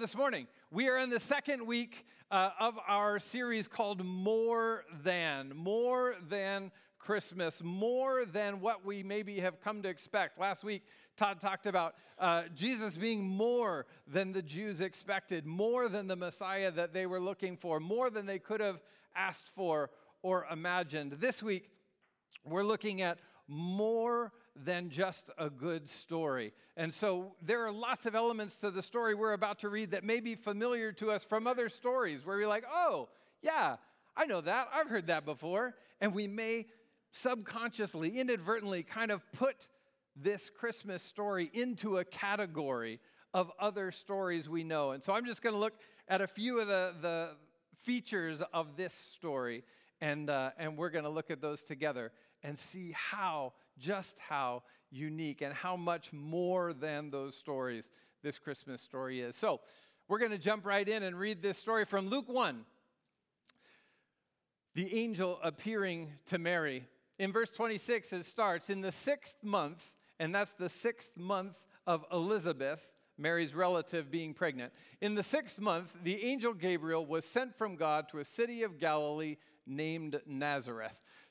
this morning we are in the second week uh, of our series called More Than, More Than Christmas, more than what we maybe have come to expect. Last week, Todd talked about uh, Jesus being more than the Jews expected, more than the Messiah that they were looking for, more than they could have asked for or imagined. This week, we're looking at more than just a good story. And so there are lots of elements to the story we're about to read that may be familiar to us from other stories where we're like, oh, yeah, I know that. I've heard that before. And we may subconsciously, inadvertently, kind of put this Christmas story into a category of other stories we know. And so I'm just going to look at a few of the, the features of this story, and, uh, and we're going to look at those together and see how, just how unique and how much more than those stories this Christmas story is. So we're going to jump right in and read this story from Luke 1. The angel appearing to Mary. In verse 26, it starts In the sixth month, and that's the sixth month of Elizabeth, Mary's relative being pregnant. In the sixth month, the angel Gabriel was sent from God to a city of Galilee named Nazareth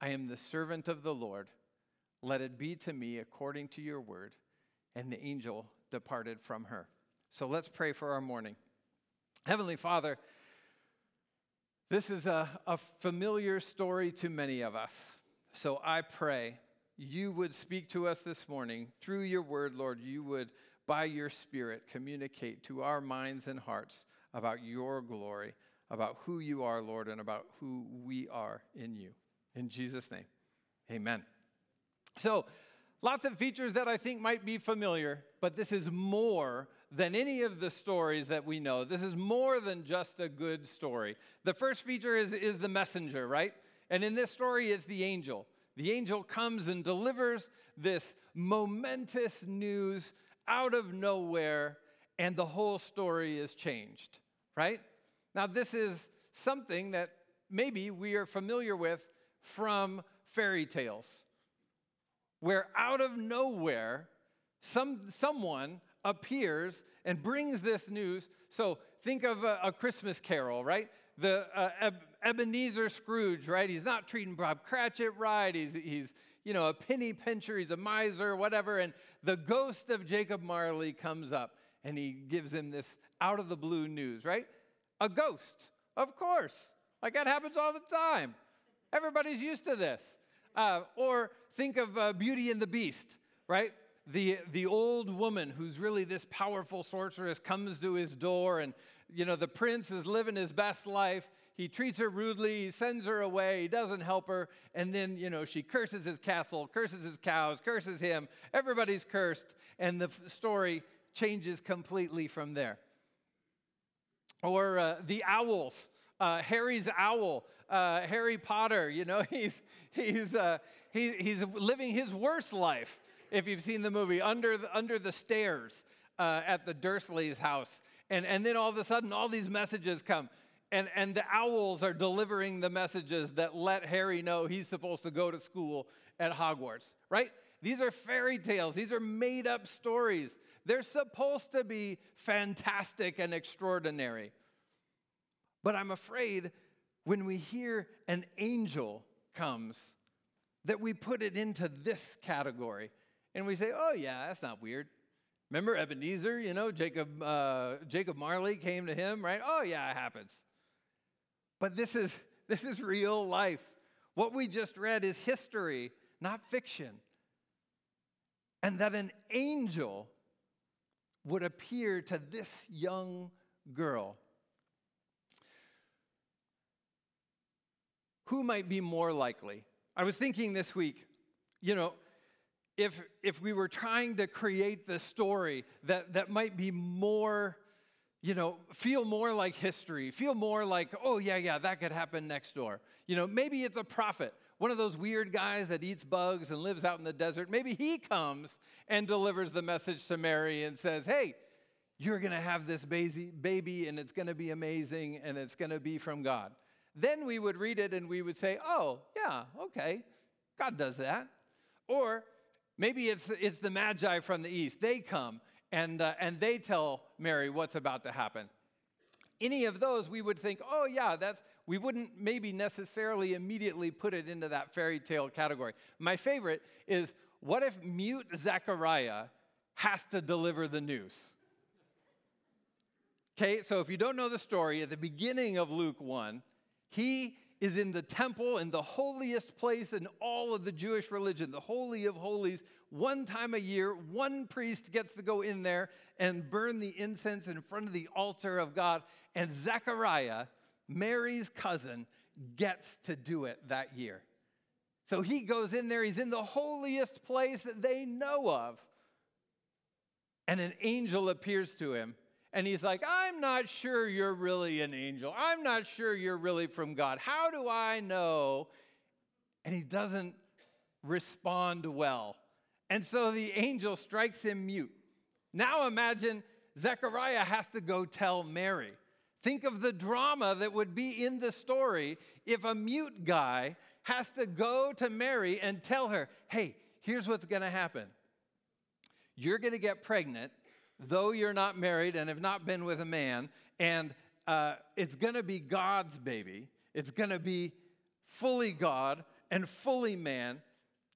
I am the servant of the Lord. Let it be to me according to your word. And the angel departed from her. So let's pray for our morning. Heavenly Father, this is a, a familiar story to many of us. So I pray you would speak to us this morning through your word, Lord. You would, by your Spirit, communicate to our minds and hearts about your glory, about who you are, Lord, and about who we are in you. In Jesus' name, amen. So, lots of features that I think might be familiar, but this is more than any of the stories that we know. This is more than just a good story. The first feature is, is the messenger, right? And in this story, it's the angel. The angel comes and delivers this momentous news out of nowhere, and the whole story is changed, right? Now, this is something that maybe we are familiar with from fairy tales, where out of nowhere, some, someone appears and brings this news. So think of a, a Christmas carol, right? The uh, Ebenezer Scrooge, right? He's not treating Bob Cratchit right. He's, he's, you know, a penny pincher. He's a miser, whatever. And the ghost of Jacob Marley comes up and he gives him this out of the blue news, right? A ghost, of course. Like that happens all the time. Everybody's used to this. Uh, or think of uh, Beauty and the Beast, right? The, the old woman who's really this powerful sorceress comes to his door, and you know the prince is living his best life. He treats her rudely, he sends her away, he doesn't help her, and then you know she curses his castle, curses his cows, curses him. Everybody's cursed, and the f- story changes completely from there. Or uh, the owls uh, Harry's owl, uh, Harry Potter. You know, he's he's uh, he, he's living his worst life. If you've seen the movie, under the, under the stairs uh, at the Dursleys' house, and and then all of a sudden, all these messages come. And, and the owls are delivering the messages that let Harry know he's supposed to go to school at Hogwarts, right? These are fairy tales, these are made up stories. They're supposed to be fantastic and extraordinary. But I'm afraid when we hear an angel comes, that we put it into this category and we say, oh, yeah, that's not weird. Remember Ebenezer, you know, Jacob, uh, Jacob Marley came to him, right? Oh, yeah, it happens. But this is, this is real life. What we just read is history, not fiction. And that an angel would appear to this young girl. Who might be more likely? I was thinking this week, you know, if, if we were trying to create the story that, that might be more, you know, feel more like history, feel more like, oh, yeah, yeah, that could happen next door. You know, maybe it's a prophet, one of those weird guys that eats bugs and lives out in the desert. Maybe he comes and delivers the message to Mary and says, hey, you're going to have this baby and it's going to be amazing and it's going to be from God. Then we would read it and we would say, oh, yeah, okay, God does that. Or Maybe it's, it's the Magi from the east. They come and, uh, and they tell Mary what's about to happen. Any of those, we would think, oh, yeah, that's, we wouldn't maybe necessarily immediately put it into that fairy tale category. My favorite is what if mute Zechariah has to deliver the news? Okay, so if you don't know the story, at the beginning of Luke 1, he is in the temple, in the holiest place in all of the Jewish religion, the Holy of Holies. One time a year, one priest gets to go in there and burn the incense in front of the altar of God. And Zechariah, Mary's cousin, gets to do it that year. So he goes in there, he's in the holiest place that they know of. And an angel appears to him and he's like, I'm not sure you're really an angel. I'm not sure you're really from God. How do I know? And he doesn't respond well. And so the angel strikes him mute. Now imagine Zechariah has to go tell Mary. Think of the drama that would be in the story if a mute guy has to go to Mary and tell her, hey, here's what's gonna happen. You're gonna get pregnant though you're not married and have not been with a man, and uh, it's gonna be God's baby. It's gonna be fully God and fully man.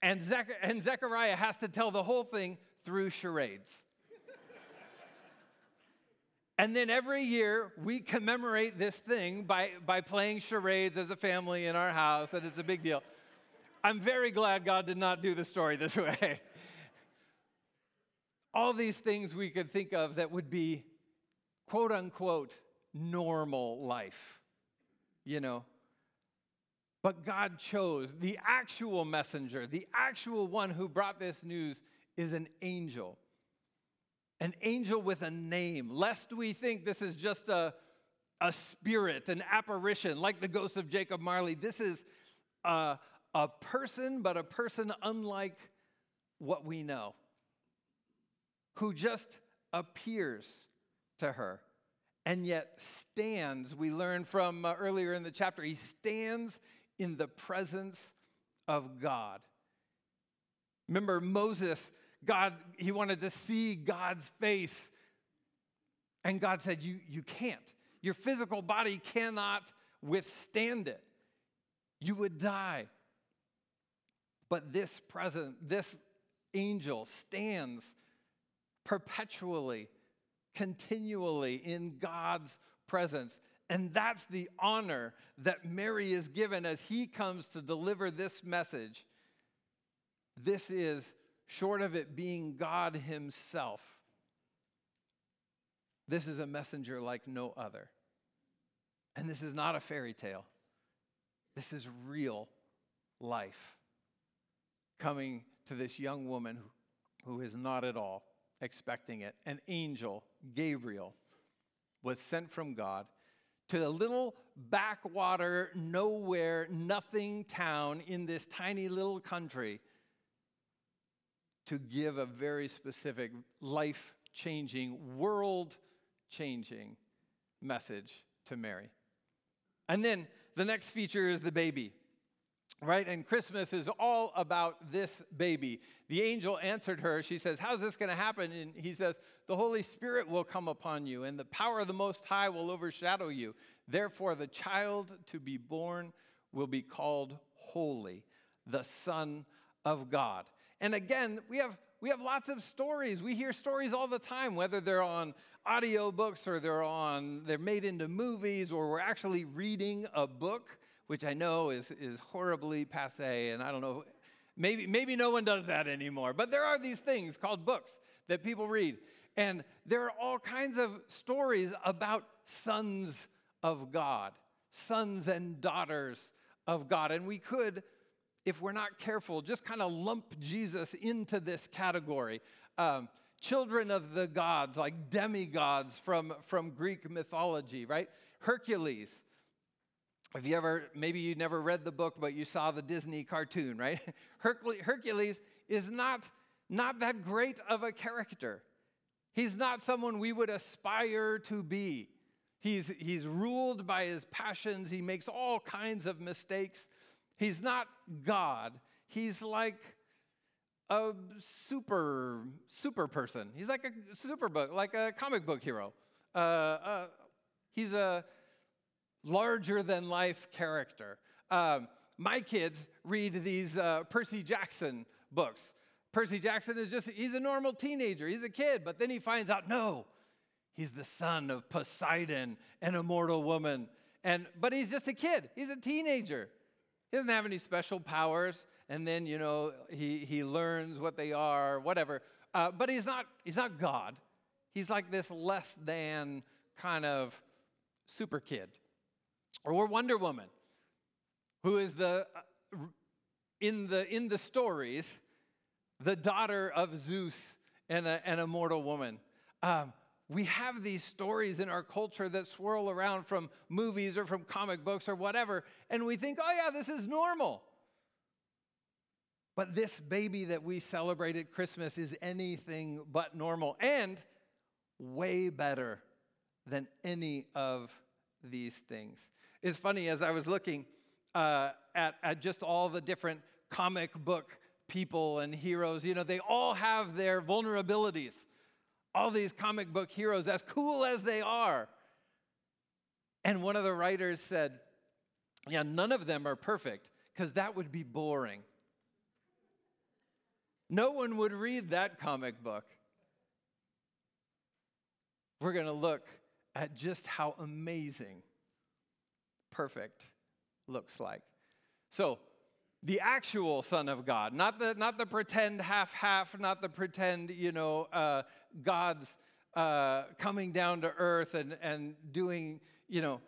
And, Zech- and Zechariah has to tell the whole thing through charades. and then every year we commemorate this thing by, by playing charades as a family in our house, and it's a big deal. I'm very glad God did not do the story this way all these things we could think of that would be quote unquote normal life, you know. But God chose the actual messenger, the actual one who brought this news is an angel. An angel with a name, lest we think this is just a, a spirit, an apparition, like the ghost of Jacob Marley. This is a, a person, but a person unlike what we know who just appears to her and yet stands. We learn from uh, earlier in the chapter, he stands in the presence of God. Remember, Moses, God, he wanted to see God's face. And God said, You, you can't. Your physical body cannot withstand it. You would die. But this present, this angel stands perpetually, continually in God's presence. And that's the honor that Mary is given as he comes to deliver this message. This is, short of it being God Himself, this is a messenger like no other. And this is not a fairy tale, this is real life coming to this young woman who, is not at all expecting it, an angel, Gabriel, was sent from God to a little backwater, nowhere, nothing town in this tiny little country to give a very specific, life changing, world changing message to Mary. And then the next feature is the baby. Right? And Christmas is all about this baby. The angel answered her. She says, How's this going to happen? And he says, The Holy Spirit will come upon you, and the power of the Most High will overshadow you. Therefore, the child to be born will be called Holy, the Son of God. And again, we have we have lots of stories. We hear stories all the time, whether they're on audiobooks or they're on they're made into movies or we're actually reading a book which I know is, is horribly passe, and I don't know, maybe, maybe no one does that anymore. But there are these things called books that people read. And there are all kinds of stories about sons of God, sons and daughters of God. And we could, if we're not careful, just kind of lump Jesus into this category. Um, children of the gods, like demigods from, from Greek mythology, right? Hercules, have you ever, maybe you never read the book, but you saw the Disney cartoon, right? Hercules is not, not that great of a character. He's not someone we would aspire to be. He's, he's ruled by his passions, he makes all kinds of mistakes. He's not God. He's like a super super person. He's like a super book, like a comic book hero. Uh, uh, he's a larger than life character. Um, my kids read these uh, Percy Jackson books. Percy Jackson is just, he's a normal teenager, he's a kid, but then he finds out, no, he's the son of Poseidon, an immortal woman. And, but he's just a kid, he's a teenager. He doesn't have any special powers, and then, you know, he, he learns what they are, whatever. Uh, but he's not, he's not God. He's like this less than kind of super kid. Or Wonder Woman, who is the uh, in the in the stories the daughter of Zeus and, a, and a mortal woman. Um, we have these stories in our culture that swirl around from movies or from comic books or whatever, and we think, oh, yeah, this is normal. But this baby that we celebrate at Christmas is anything but normal and way better than any of these things. It's funny, as I was looking uh, at, at just all the different comic book people and heroes, you know, they all have their vulnerabilities. All these comic book heroes, as cool as they are. And one of the writers said, Yeah, none of them are perfect because that would be boring. No one would read that comic book. We're going to look at just how amazing perfect looks like. So, the actual Son of God, not the, not the pretend half half, not the pretend, you know, uh, God's uh, coming down to earth and, and doing, you know,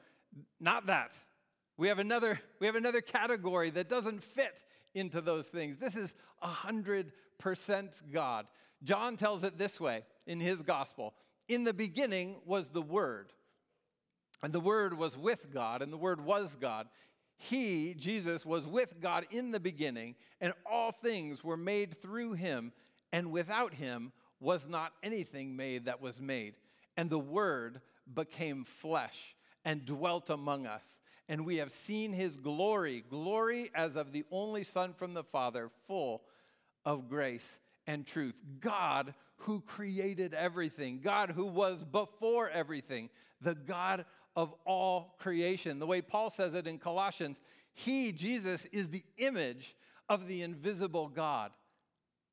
not that. We have another, we have another category that doesn't fit into those things. This is 100% God. John tells it this way in his gospel In the beginning was the Word and the Word was with God, and the Word was God. He, Jesus, was with God in the beginning, and all things were made through him, and without him was not anything made that was made. And the Word became flesh and dwelt among us. And we have seen his glory, glory as of the only Son from the Father, full of grace and truth. God who created everything, God who was before everything, the God of all creation. The way Paul says it in Colossians, he, Jesus, is the image of the invisible God,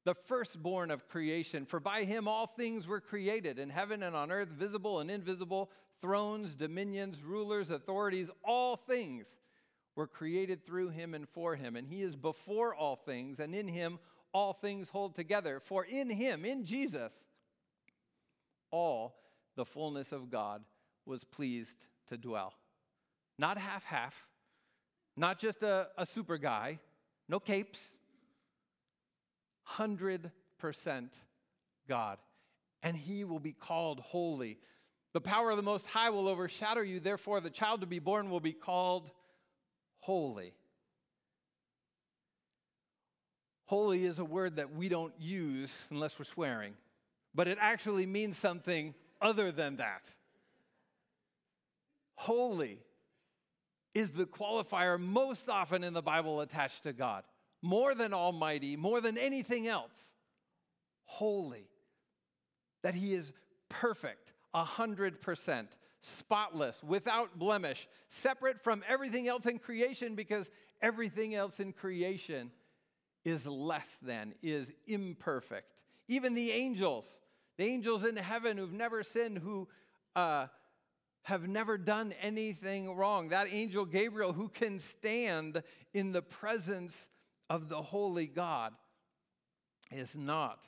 the firstborn of creation. For by him all things were created in heaven and on earth, visible and invisible, thrones, dominions, rulers, authorities, all things were created through him and for him. And he is before all things, and in him all things hold together. For in him, in Jesus, all the fullness of God was pleased to dwell. Not half half, not just a, a super guy, no capes. 100% God. And he will be called holy. The power of the Most High will overshadow you. Therefore, the child to be born will be called holy. Holy is a word that we don't use unless we're swearing, but it actually means something other than that holy. is the qualifier most often in the Bible attached to God. More than almighty, more than anything else. Holy. That he is perfect, a hundred percent, spotless, without blemish, separate from everything else in creation because everything else in creation is less than, is imperfect. Even the angels, the angels in heaven who've never sinned, who uh, have never done anything wrong. That angel Gabriel, who can stand in the presence of the holy God, is not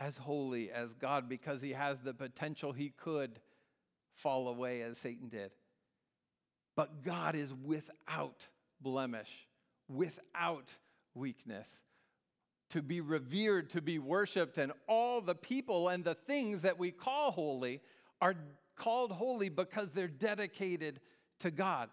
as holy as God because he has the potential he could fall away as Satan did. But God is without blemish, without weakness, to be revered, to be worshiped, and all the people and the things that we call holy are called holy because they're dedicated to God.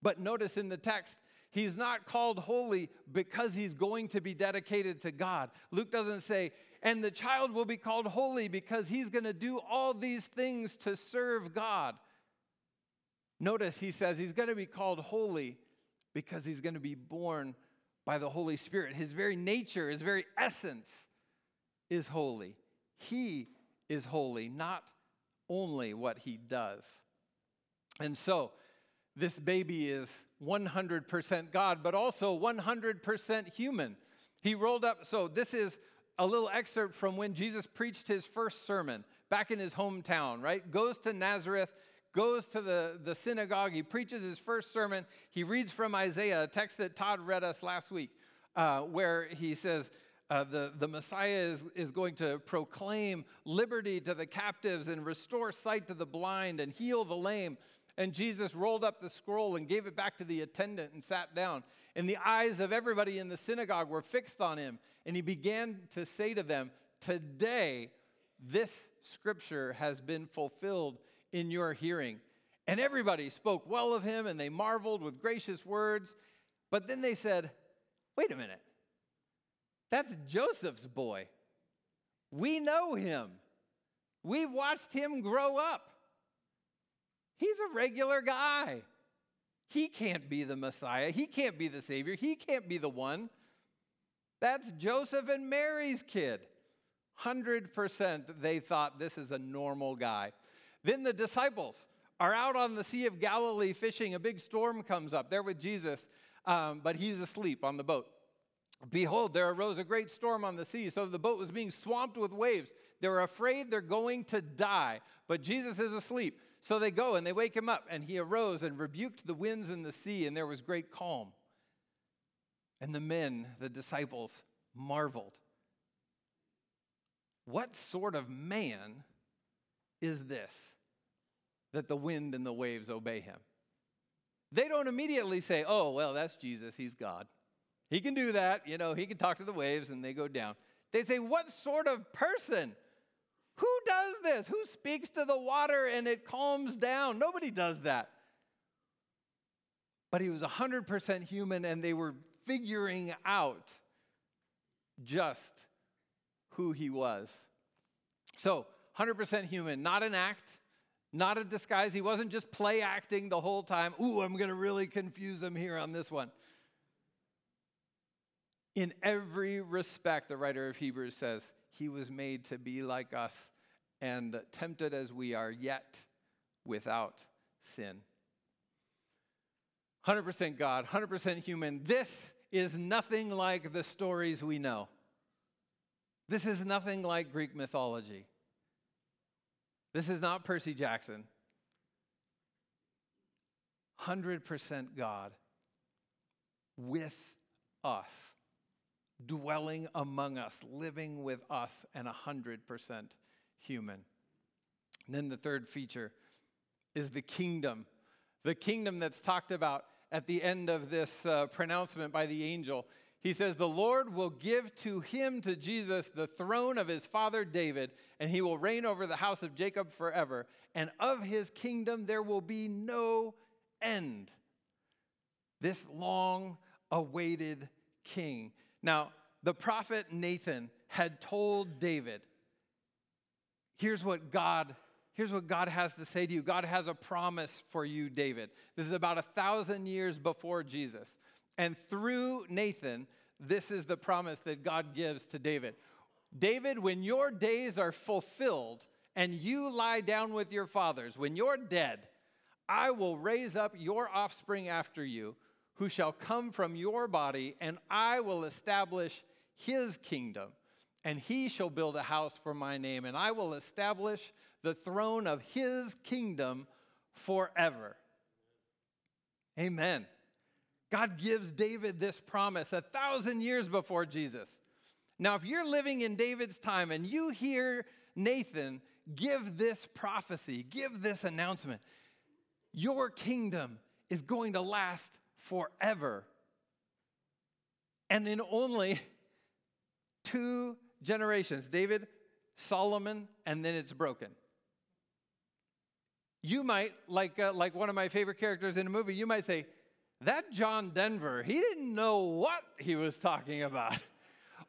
But notice in the text, he's not called holy because he's going to be dedicated to God. Luke doesn't say, and the child will be called holy because he's going to do all these things to serve God. Notice he says he's going to be called holy because he's going to be born by the Holy Spirit. His very nature, his very essence is holy. He is holy, not only what he does. And so, this baby is 100% God, but also 100% human. He rolled up, so this is a little excerpt from when Jesus preached his first sermon back in his hometown, right? Goes to Nazareth, goes to the, the synagogue, he preaches his first sermon. He reads from Isaiah, a text that Todd read us last week, uh, where he says, uh, the, the Messiah is, is going to proclaim liberty to the captives and restore sight to the blind and heal the lame. And Jesus rolled up the scroll and gave it back to the attendant and sat down. And the eyes of everybody in the synagogue were fixed on him. And he began to say to them, Today, this scripture has been fulfilled in your hearing. And everybody spoke well of him and they marveled with gracious words. But then they said, Wait a minute. That's Joseph's boy. We know him. We've watched him grow up. He's a regular guy. He can't be the Messiah. He can't be the Savior. He can't be the one. That's Joseph and Mary's kid. 100% they thought this is a normal guy. Then the disciples are out on the Sea of Galilee fishing. A big storm comes up. They're with Jesus, um, but he's asleep on the boat. Behold, there arose a great storm on the sea, so the boat was being swamped with waves. They're afraid they're going to die, but Jesus is asleep. So they go and they wake him up, and he arose and rebuked the winds and the sea, and there was great calm. And the men, the disciples, marveled. What sort of man is this that the wind and the waves obey him? They don't immediately say, oh, well, that's Jesus, he's God. He can do that, you know, he can talk to the waves and they go down. They say, What sort of person? Who does this? Who speaks to the water and it calms down? Nobody does that. But he was 100% human and they were figuring out just who he was. So, 100% human, not an act, not a disguise. He wasn't just play acting the whole time. Ooh, I'm going to really confuse him here on this one. In every respect, the writer of Hebrews says, He was made to be like us and tempted as we are, yet without sin. 100% God, 100% human. This is nothing like the stories we know. This is nothing like Greek mythology. This is not Percy Jackson. 100% God with us dwelling among us, living with us, and 100% human. And then the third feature is the kingdom. The kingdom that's talked about at the end of this uh, pronouncement by the angel. He says, The Lord will give to him, to Jesus, the throne of his father David, and he will reign over the house of Jacob forever. And of his kingdom there will be no end. This long awaited king. Now, the prophet Nathan had told David, here's what God here's what God has to say to you God has a promise for you, David. This is about a thousand years before Jesus. And through Nathan, this is the promise that God gives to David. David, when your days are fulfilled and you lie down with your fathers, when you're dead, I will raise up your offspring after you, who shall come from your body, and I will establish his kingdom. And he shall build a house for my name, and I will establish the throne of his kingdom forever. Amen. God gives David this promise a thousand years before Jesus. Now, if you're living in David's time and you hear Nathan give this prophecy, give this announcement, your kingdom is going to last forever. And in only two generations David, Solomon, and then it's broken. You might, like, uh, like one of my favorite characters in a movie, you might say, That John Denver, he didn't know what he was talking about.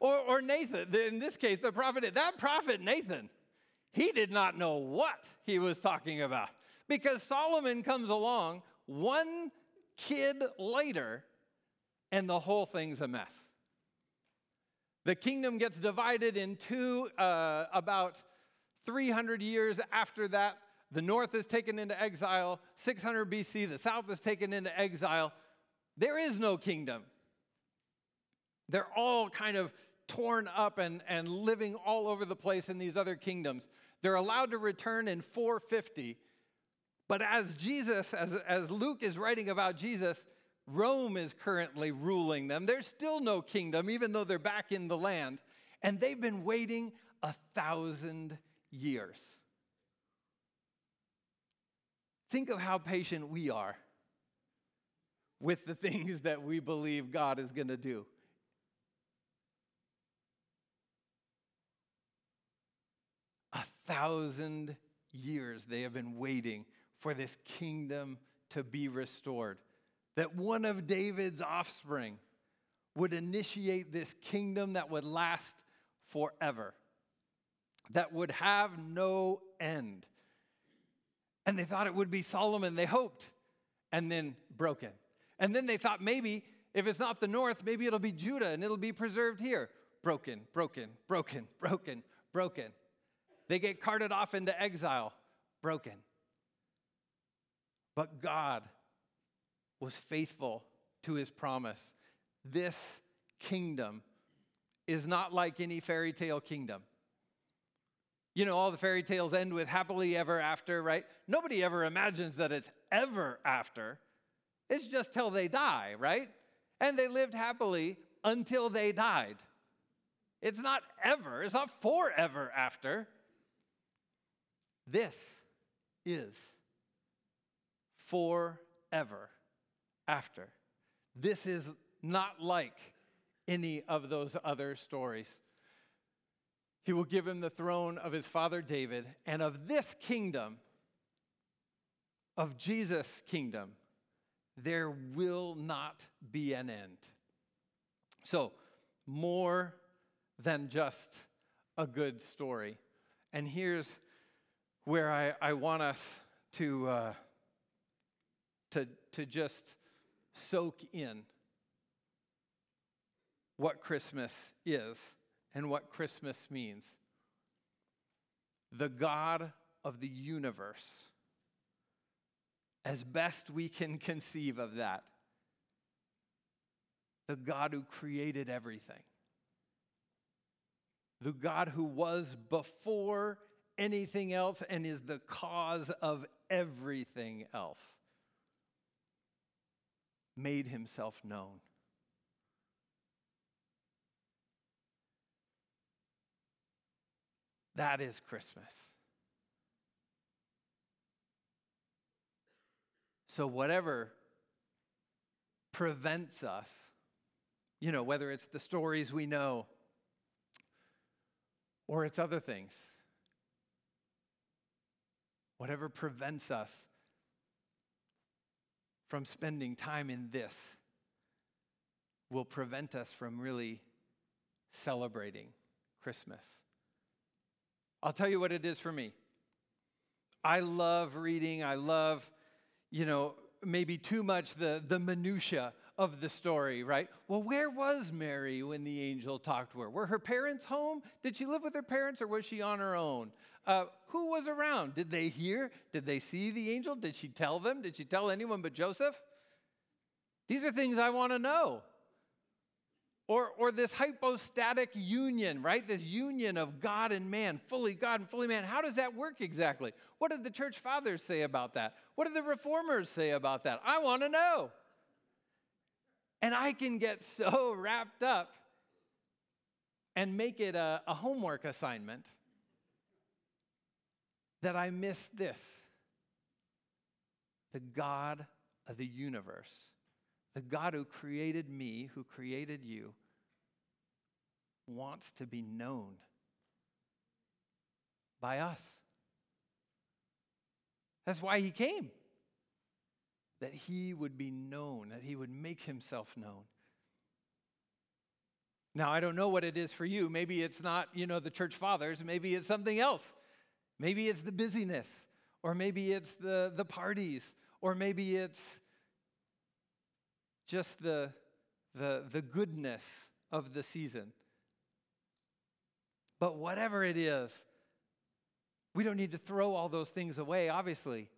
or, or Nathan, in this case, the prophet, that prophet Nathan, he did not know what he was talking about. Because Solomon comes along one kid later, and the whole thing's a mess. The kingdom gets divided in two uh, about 300 years after that. The north is taken into exile. 600 BC, the south is taken into exile. There is no kingdom. They're all kind of torn up and, and living all over the place in these other kingdoms. They're allowed to return in 450 but as Jesus, as, as Luke is writing about Jesus, Rome is currently ruling them. There's still no kingdom, even though they're back in the land. And they've been waiting a thousand years. Think of how patient we are with the things that we believe God is going to do. A thousand years they have been waiting for this kingdom to be restored. That one of David's offspring would initiate this kingdom that would last forever, that would have no end. And they thought it would be Solomon, they hoped, and then broken. And then they thought maybe if it's not the north, maybe it'll be Judah and it'll be preserved here. Broken, broken, broken, broken, broken. They get carted off into exile, broken. But God was faithful to his promise. This kingdom is not like any fairy tale kingdom. You know, all the fairy tales end with happily ever after, right? Nobody ever imagines that it's ever after. It's just till they die, right? And they lived happily until they died. It's not ever, it's not forever after. This is forever after. This is not like any of those other stories. He will give him the throne of his father David, and of this kingdom, of Jesus' kingdom, there will not be an end. So, more than just a good story. And here's where I, I want us to, uh, to, to just soak in what Christmas is and what Christmas means. The God of the universe, as best we can conceive of that, the God who created everything, the God who was before anything else and is the cause of everything else made himself known. That is Christmas. So, whatever prevents us, you know, whether it's the stories we know or it's other things, whatever prevents us from spending time in this will prevent us from really celebrating Christmas. I'll tell you what it is for me. I love reading. I love, you know, maybe too much the, the minutia of the story, right? Well, where was Mary when the angel talked to her? Were her parents home? Did she live with her parents or was she on her own? Uh, who was around? Did they hear? Did they see the angel? Did she tell them? Did she tell anyone but Joseph? These are things I want to know. Or, or this hypostatic union, right? This union of God and man, fully God and fully man. How does that work exactly? What did the church fathers say about that? What did the reformers say about that? I want to know. And I can get so wrapped up and make it a, a homework assignment that I miss this the God of the universe the God who created me, who created you, wants to be known by us. That's why he came. That he would be known, that he would make himself known. Now, I don't know what it is for you. Maybe it's not, you know, the church fathers. Maybe it's something else. Maybe it's the busyness, or maybe it's the, the parties, or maybe it's just the, the, the goodness of the season. But whatever it is, we don't need to throw all those things away, obviously.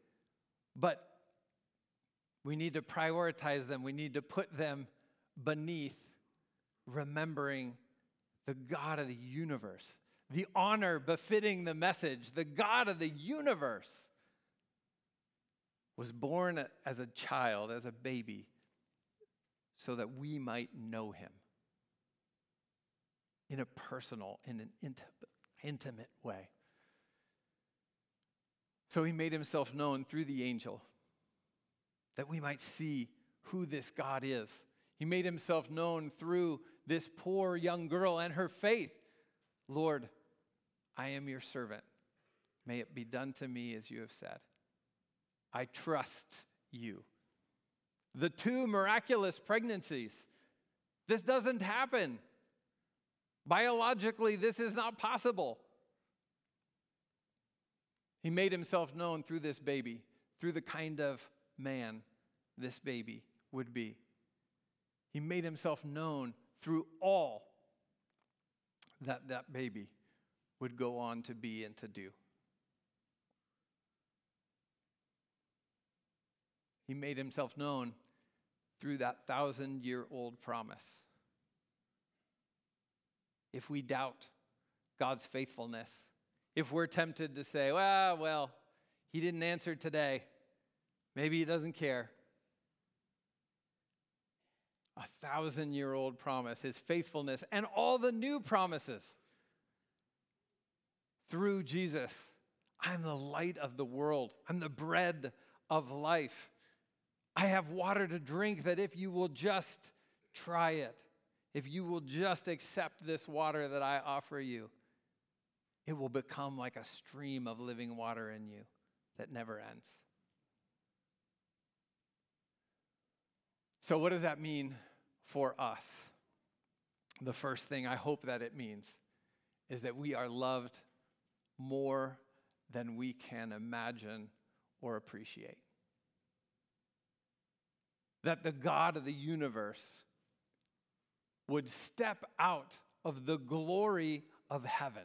But we need to prioritize them. We need to put them beneath remembering the God of the universe, the honor befitting the message, the God of the universe was born as a child, as a baby, so that we might know him in a personal, in an intimate way. So he made himself known through the angel that we might see who this God is. He made himself known through this poor young girl and her faith. Lord, I am your servant. May it be done to me as you have said. I trust you the two miraculous pregnancies. This doesn't happen. Biologically, this is not possible. He made himself known through this baby, through the kind of man this baby would be. He made himself known through all that that baby would go on to be and to do. He made himself known through that thousand year old promise. If we doubt God's faithfulness, if we're tempted to say, well, well, he didn't answer today, maybe he doesn't care. A thousand year old promise, his faithfulness, and all the new promises through Jesus. I'm the light of the world, I'm the bread of life. I have water to drink that if you will just try it, if you will just accept this water that I offer you, it will become like a stream of living water in you that never ends. So, what does that mean for us? The first thing I hope that it means is that we are loved more than we can imagine or appreciate that the God of the universe would step out of the glory of heaven,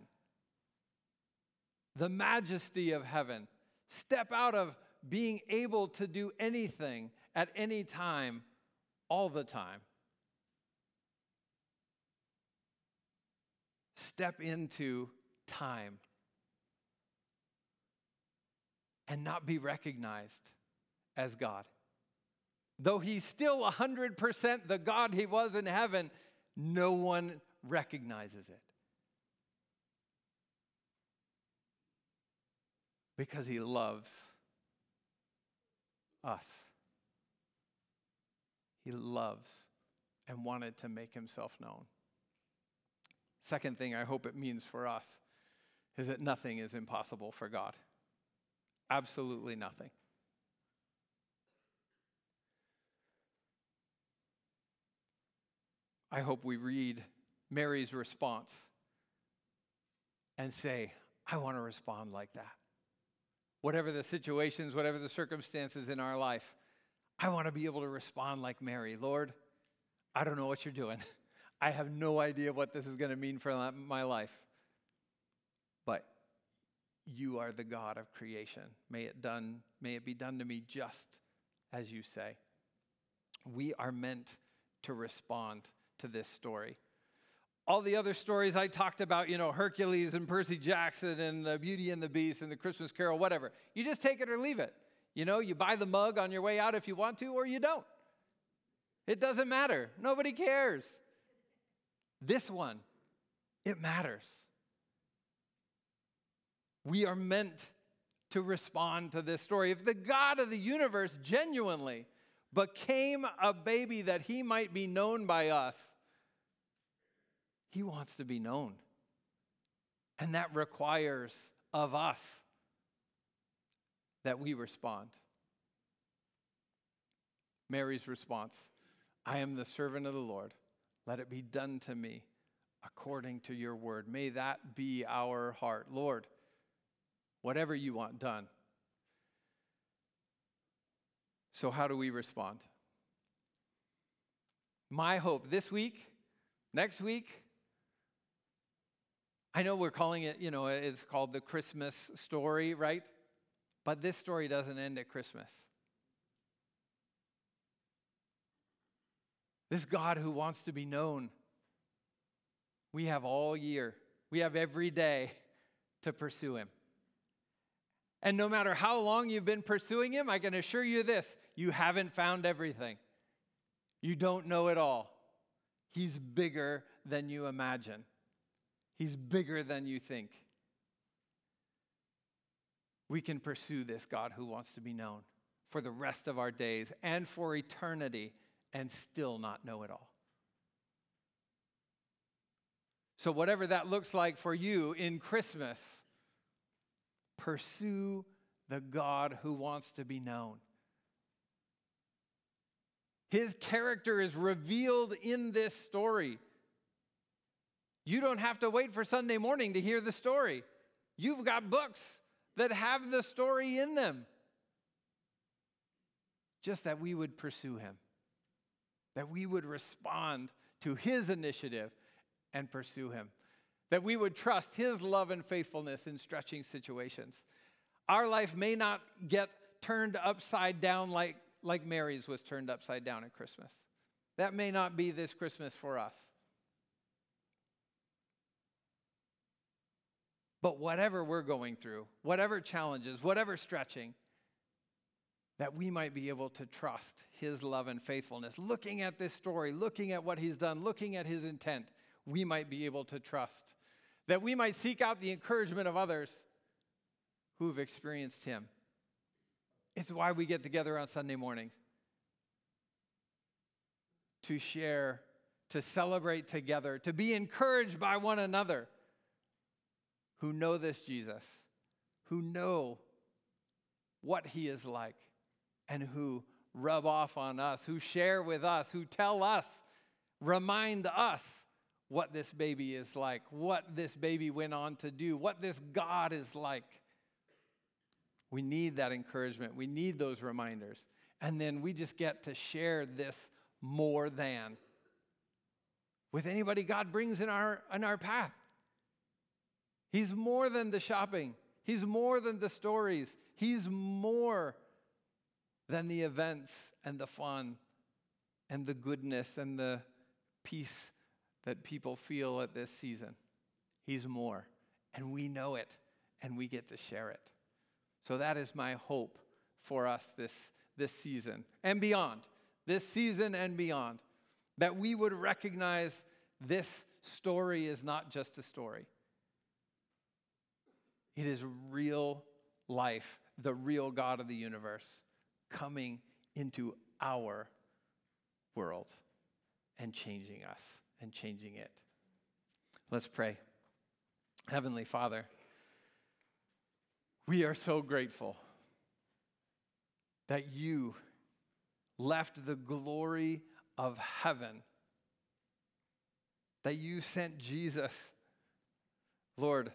the majesty of heaven, step out of being able to do anything at any time, all the time. Step into time and not be recognized as God. Though he's still 100% the God he was in heaven, no one recognizes it. Because he loves us. He loves and wanted to make himself known. Second thing I hope it means for us is that nothing is impossible for God. Absolutely nothing. I hope we read Mary's response and say, I want to respond like that. whatever the situations, whatever the circumstances in our life, I want to be able to respond like Mary Lord, I don't know what you're doing. I have no idea what this is going to mean for my life. But you are the God of creation. May it done, may it be done to me just as you say. We are meant to respond to this story. All the other stories I talked about, you know, Hercules and Percy Jackson and the Beauty and the Beast and the Christmas Carol, whatever. You just take it or leave it. You know, you buy the mug on your way out if you want to, or you don't. It doesn't matter. Nobody cares. This one, it matters. We are meant to respond to this story. If the God of the universe genuinely became a baby that he might be known by us, he wants to be known. And that requires of us that we respond. Mary's response I am the servant of the Lord. Let it be done to me according to your word. May that be our heart. Lord, whatever you want done. So, how do we respond? My hope this week, next week, I know we're calling it, you know, it's called the Christmas story, right? But this story doesn't end at Christmas. This God who wants to be known, we have all year, we have every day to pursue him. And no matter how long you've been pursuing him, I can assure you this you haven't found everything. You don't know it all. He's bigger than you imagine, He's bigger than you think. We can pursue this God who wants to be known for the rest of our days and for eternity and still not know it all. So, whatever that looks like for you in Christmas, pursue the God who wants to be known. His character is revealed in this story. You don't have to wait for Sunday morning to hear the story. You've got books that have the story in them. Just that we would pursue him that we would respond to his initiative and pursue him, that we would trust his love and faithfulness in stretching situations. Our life may not get turned upside down like, like Mary's was turned upside down at Christmas. That may not be this Christmas for us. But whatever we're going through, whatever challenges, whatever stretching, that we might be able to trust his love and faithfulness. Looking at this story, looking at what he's done, looking at his intent, we might be able to trust. That we might seek out the encouragement of others who've experienced him. It's why we get together on Sunday mornings to share, to celebrate together, to be encouraged by one another who know this Jesus, who know what he is like and who rub off on us, who share with us, who tell us, remind us what this baby is like, what this baby went on to do, what this God is like. We need that encouragement. We need those reminders. And then we just get to share this more than with anybody God brings in our, in our path. He's more than the shopping, He's more than the stories, He's more than the events and the fun and the goodness and the peace that people feel at this season. He's more, and we know it, and we get to share it. So that is my hope for us this, this season and beyond, this season and beyond, that we would recognize this story is not just a story. It is real life, the real God of the universe coming into our world and changing us and changing it. Let's pray. Heavenly Father, we are so grateful that you left the glory of heaven, that you sent Jesus, Lord,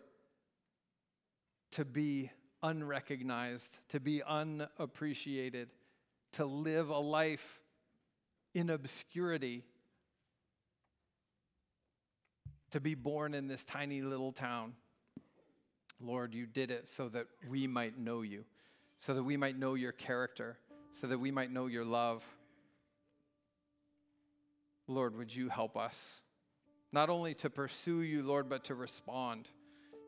to be unrecognized, to be unappreciated, to live a life in obscurity, to be born in this tiny little town. Lord, you did it so that we might know you, so that we might know your character, so that we might know your love. Lord, would you help us? Not only to pursue you, Lord, but to respond,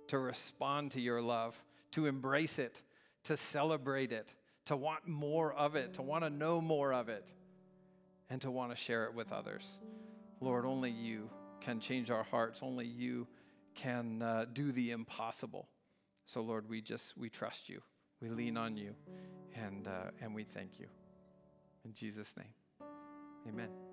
to respond to your love, to embrace it, to celebrate it, to want more of it, to want to know more of it, and to want to share it with others. Lord, only you can change our hearts, only you can uh, do the impossible. So, Lord, we just, we trust you. We lean on you, and, uh, and we thank you. In Jesus' name, amen.